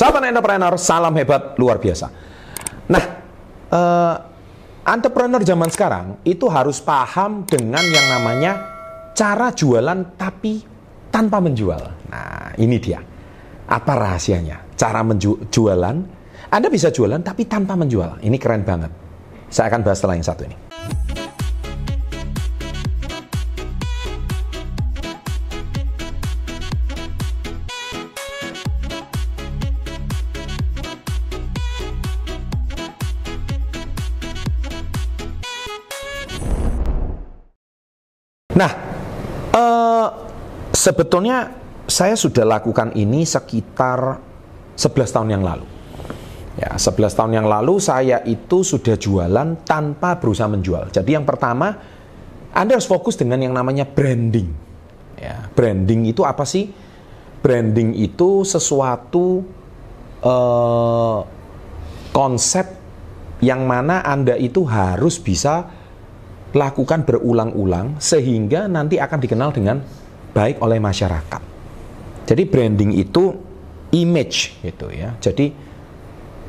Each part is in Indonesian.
Sahabat entrepreneur, salam hebat luar biasa. Nah, uh, entrepreneur zaman sekarang itu harus paham dengan yang namanya cara jualan tapi tanpa menjual. Nah, ini dia. Apa rahasianya? Cara menjualan, Anda bisa jualan tapi tanpa menjual. Ini keren banget. Saya akan bahas setelah yang satu ini. Nah, uh, sebetulnya saya sudah lakukan ini sekitar 11 tahun yang lalu. Ya, 11 tahun yang lalu saya itu sudah jualan tanpa berusaha menjual. Jadi yang pertama, Anda harus fokus dengan yang namanya branding. Ya, branding itu apa sih? Branding itu sesuatu uh, konsep yang mana Anda itu harus bisa lakukan berulang-ulang sehingga nanti akan dikenal dengan baik oleh masyarakat. Jadi branding itu image gitu ya. Jadi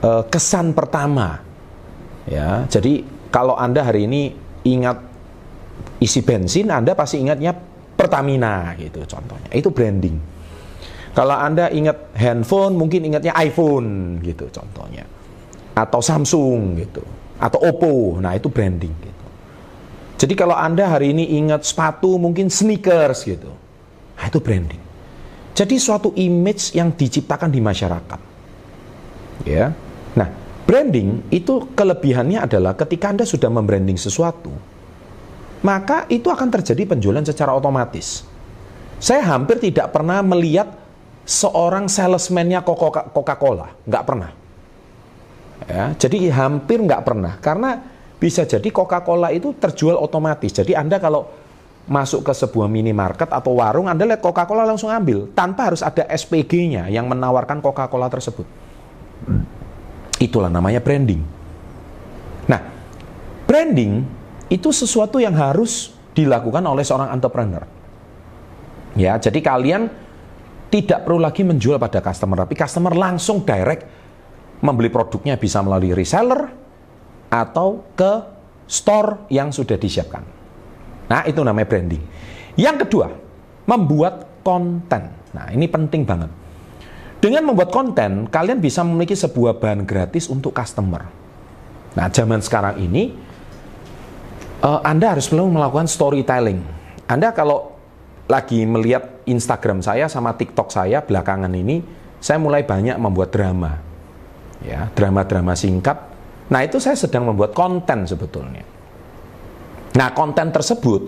eh, kesan pertama ya. Jadi kalau Anda hari ini ingat isi bensin, Anda pasti ingatnya Pertamina gitu contohnya. Itu branding. Kalau Anda ingat handphone, mungkin ingatnya iPhone gitu contohnya. Atau Samsung gitu. Atau Oppo. Nah, itu branding. Jadi kalau Anda hari ini ingat sepatu mungkin sneakers gitu. Nah, itu branding. Jadi suatu image yang diciptakan di masyarakat. Ya. Nah, branding itu kelebihannya adalah ketika Anda sudah membranding sesuatu, maka itu akan terjadi penjualan secara otomatis. Saya hampir tidak pernah melihat seorang salesman-nya Coca-Cola, nggak pernah. Ya, jadi hampir nggak pernah karena bisa jadi Coca-Cola itu terjual otomatis. Jadi Anda kalau masuk ke sebuah minimarket atau warung, Anda lihat Coca-Cola langsung ambil tanpa harus ada SPG-nya yang menawarkan Coca-Cola tersebut. Itulah namanya branding. Nah, branding itu sesuatu yang harus dilakukan oleh seorang entrepreneur. Ya, jadi kalian tidak perlu lagi menjual pada customer, tapi customer langsung direct membeli produknya bisa melalui reseller, atau ke store yang sudah disiapkan. Nah, itu namanya branding. Yang kedua, membuat konten. Nah, ini penting banget. Dengan membuat konten, kalian bisa memiliki sebuah bahan gratis untuk customer. Nah, zaman sekarang ini, uh, Anda harus selalu melakukan storytelling. Anda kalau lagi melihat Instagram saya sama TikTok saya belakangan ini, saya mulai banyak membuat drama. Ya, drama-drama singkat Nah, itu saya sedang membuat konten sebetulnya. Nah, konten tersebut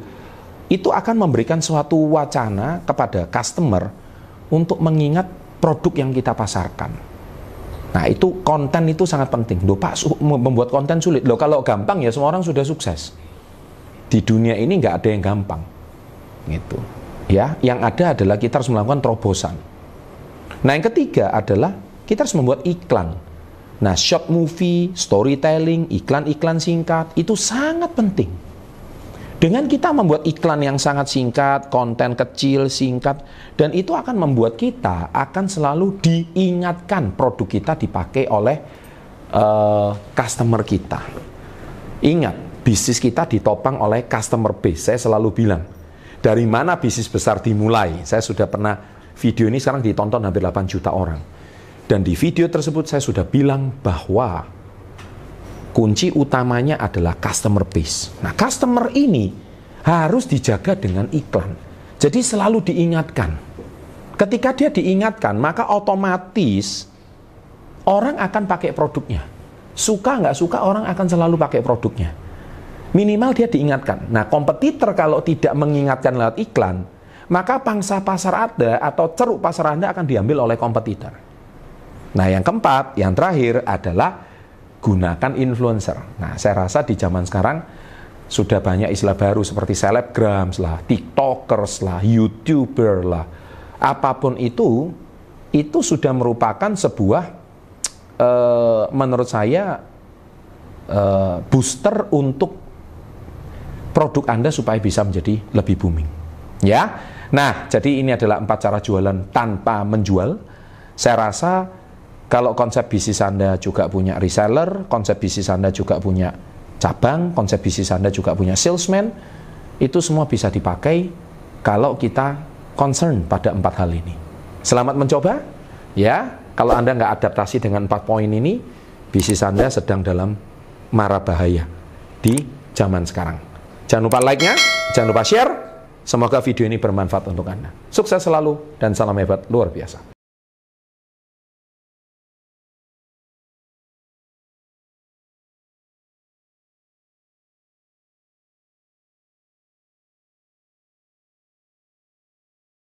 itu akan memberikan suatu wacana kepada customer untuk mengingat produk yang kita pasarkan. Nah, itu konten itu sangat penting. Loh, Pak, membuat konten sulit. Loh, kalau gampang ya semua orang sudah sukses. Di dunia ini nggak ada yang gampang. Gitu. Ya, yang ada adalah kita harus melakukan terobosan. Nah, yang ketiga adalah kita harus membuat iklan Nah, short movie, storytelling, iklan-iklan singkat itu sangat penting. Dengan kita membuat iklan yang sangat singkat, konten kecil, singkat, dan itu akan membuat kita akan selalu diingatkan produk kita dipakai oleh uh, customer kita. Ingat, bisnis kita ditopang oleh customer base. Saya selalu bilang, dari mana bisnis besar dimulai? Saya sudah pernah video ini sekarang ditonton hampir 8 juta orang dan di video tersebut saya sudah bilang bahwa kunci utamanya adalah customer base. Nah, customer ini harus dijaga dengan iklan. Jadi selalu diingatkan. Ketika dia diingatkan, maka otomatis orang akan pakai produknya. Suka nggak suka orang akan selalu pakai produknya. Minimal dia diingatkan. Nah, kompetitor kalau tidak mengingatkan lewat iklan, maka pangsa pasar Anda atau ceruk pasar Anda akan diambil oleh kompetitor. Nah, yang keempat, yang terakhir adalah gunakan influencer. Nah, saya rasa di zaman sekarang sudah banyak istilah baru seperti selebgram lah, tiktokers lah, youtuber lah. Apa pun itu, itu sudah merupakan sebuah, uh, menurut saya, uh, booster untuk produk Anda supaya bisa menjadi lebih booming. Ya, nah, jadi ini adalah empat cara jualan tanpa menjual. Saya rasa Kalau konsep bisnis Anda juga punya reseller, konsep bisnis Anda juga punya cabang, konsep bisnis Anda juga punya salesman, itu semua bisa dipakai kalau kita concern pada empat hal ini. Selamat mencoba, ya. Kalau Anda nggak adaptasi dengan empat poin ini, bisnis Anda sedang dalam mara bahaya di zaman sekarang. Jangan lupa like-nya, jangan lupa share. Semoga video ini bermanfaat untuk Anda. Sukses selalu dan salam hebat luar biasa.